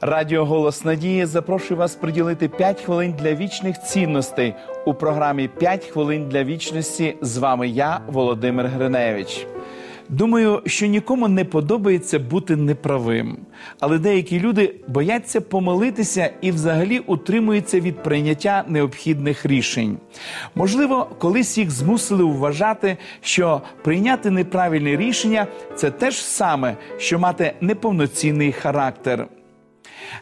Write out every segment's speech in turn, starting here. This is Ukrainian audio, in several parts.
Радіо Голос Надії запрошує вас приділити 5 хвилин для вічних цінностей у програмі «5 хвилин для вічності. З вами я, Володимир Гриневич. Думаю, що нікому не подобається бути неправим, але деякі люди бояться помилитися і взагалі утримуються від прийняття необхідних рішень. Можливо, колись їх змусили вважати, що прийняти неправильне рішення це те ж саме, що мати неповноцінний характер.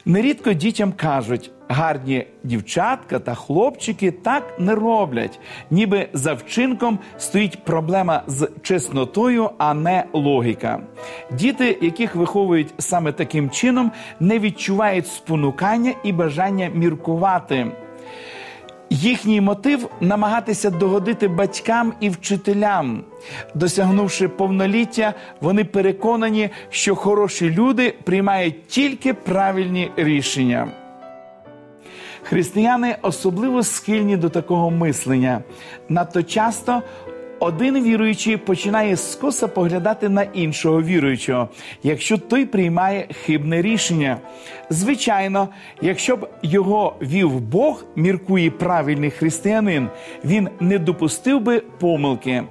Нерідко дітям кажуть, гарні дівчатка та хлопчики так не роблять, ніби за вчинком стоїть проблема з чеснотою, а не логіка. Діти, яких виховують саме таким чином, не відчувають спонукання і бажання міркувати. Їхній мотив намагатися догодити батькам і вчителям. Досягнувши повноліття, вони переконані, що хороші люди приймають тільки правильні рішення. Християни особливо схильні до такого мислення. Надто часто один віруючий починає скоса поглядати на іншого віруючого, якщо той приймає хибне рішення. Звичайно, якщо б його вів Бог, міркує правильний християнин, він не допустив би помилки.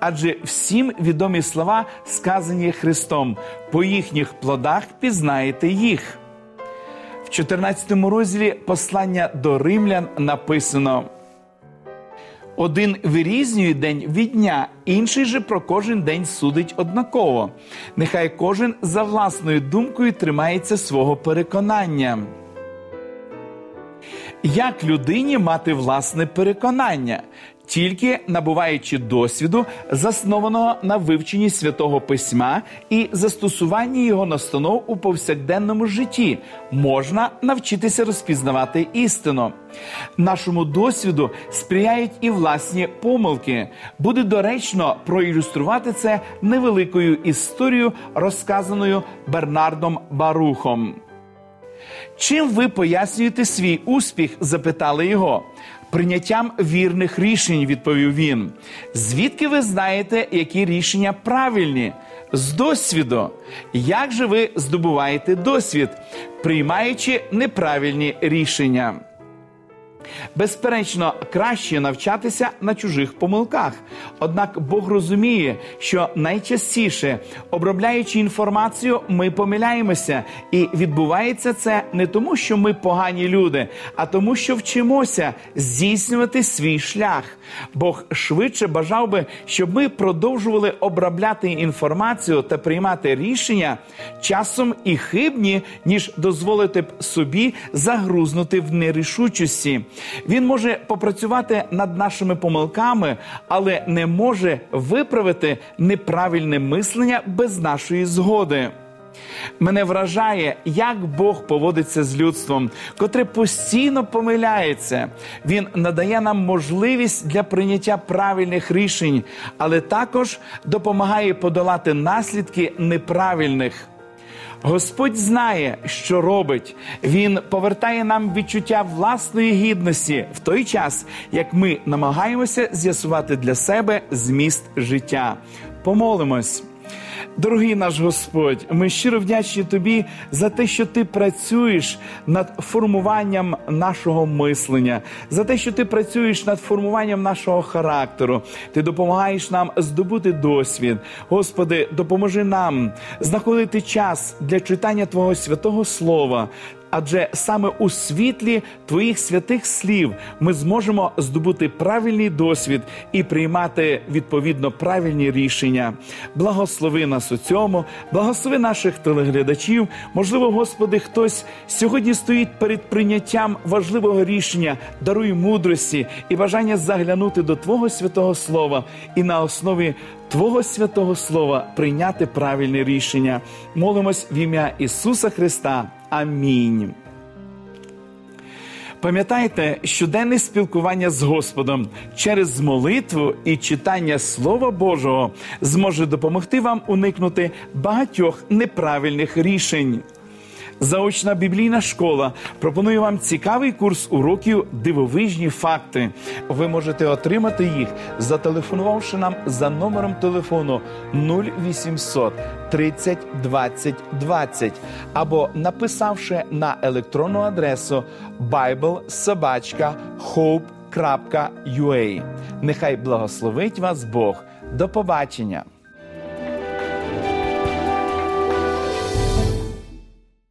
Адже всім відомі слова, сказані Христом: по їхніх плодах пізнаєте їх. В 14 розділі послання до римлян написано. Один вирізнює день від дня, інший же про кожен день судить однаково. Нехай кожен за власною думкою тримається свого переконання. Як людині мати власне переконання? Тільки набуваючи досвіду, заснованого на вивченні святого письма і застосуванні його настанов у повсякденному житті, можна навчитися розпізнавати істину. Нашому досвіду сприяють і власні помилки. Буде доречно проілюструвати це невеликою історією, розказаною Бернардом Барухом. Чим ви пояснюєте свій успіх? запитали його. Прийняттям вірних рішень, відповів він. Звідки ви знаєте, які рішення правильні? З досвіду. Як же ви здобуваєте досвід, приймаючи неправильні рішення? Безперечно, краще навчатися на чужих помилках. Однак Бог розуміє, що найчастіше, обробляючи інформацію, ми помиляємося, і відбувається це не тому, що ми погані люди, а тому, що вчимося здійснювати свій шлях. Бог швидше бажав би, щоб ми продовжували обробляти інформацію та приймати рішення часом і хибні, ніж дозволити б собі загрузнути в нерішучості. Він може попрацювати над нашими помилками, але не може виправити неправильне мислення без нашої згоди. Мене вражає, як Бог поводиться з людством, котре постійно помиляється. Він надає нам можливість для прийняття правильних рішень, але також допомагає подолати наслідки неправильних. Господь знає, що робить. Він повертає нам відчуття власної гідності в той час, як ми намагаємося з'ясувати для себе зміст життя. Помолимось. Дорогий наш Господь, ми щиро вдячні Тобі за те, що Ти працюєш над формуванням нашого мислення, за те, що ти працюєш над формуванням нашого характеру. Ти допомагаєш нам здобути досвід. Господи, допоможи нам знаходити час для читання Твого святого Слова адже саме у світлі твоїх святих слів ми зможемо здобути правильний досвід і приймати відповідно правильні рішення. Благослови нас у цьому, благослови наших телеглядачів. Можливо, Господи, хтось сьогодні стоїть перед прийняттям важливого рішення, даруй мудрості і бажання заглянути до Твого святого Слова і на основі. Твого святого Слова прийняти правильне рішення. Молимось в ім'я Ісуса Христа. Амінь. Пам'ятайте, щоденне спілкування з Господом через молитву і читання Слова Божого зможе допомогти вам уникнути багатьох неправильних рішень. Заочна біблійна школа пропонує вам цікавий курс уроків Дивовижні факти. Ви можете отримати їх, зателефонувавши нам за номером телефону 0800 30 20 20 або написавши на електронну адресу biblesobachka.hope.ua. Нехай благословить вас Бог. До побачення!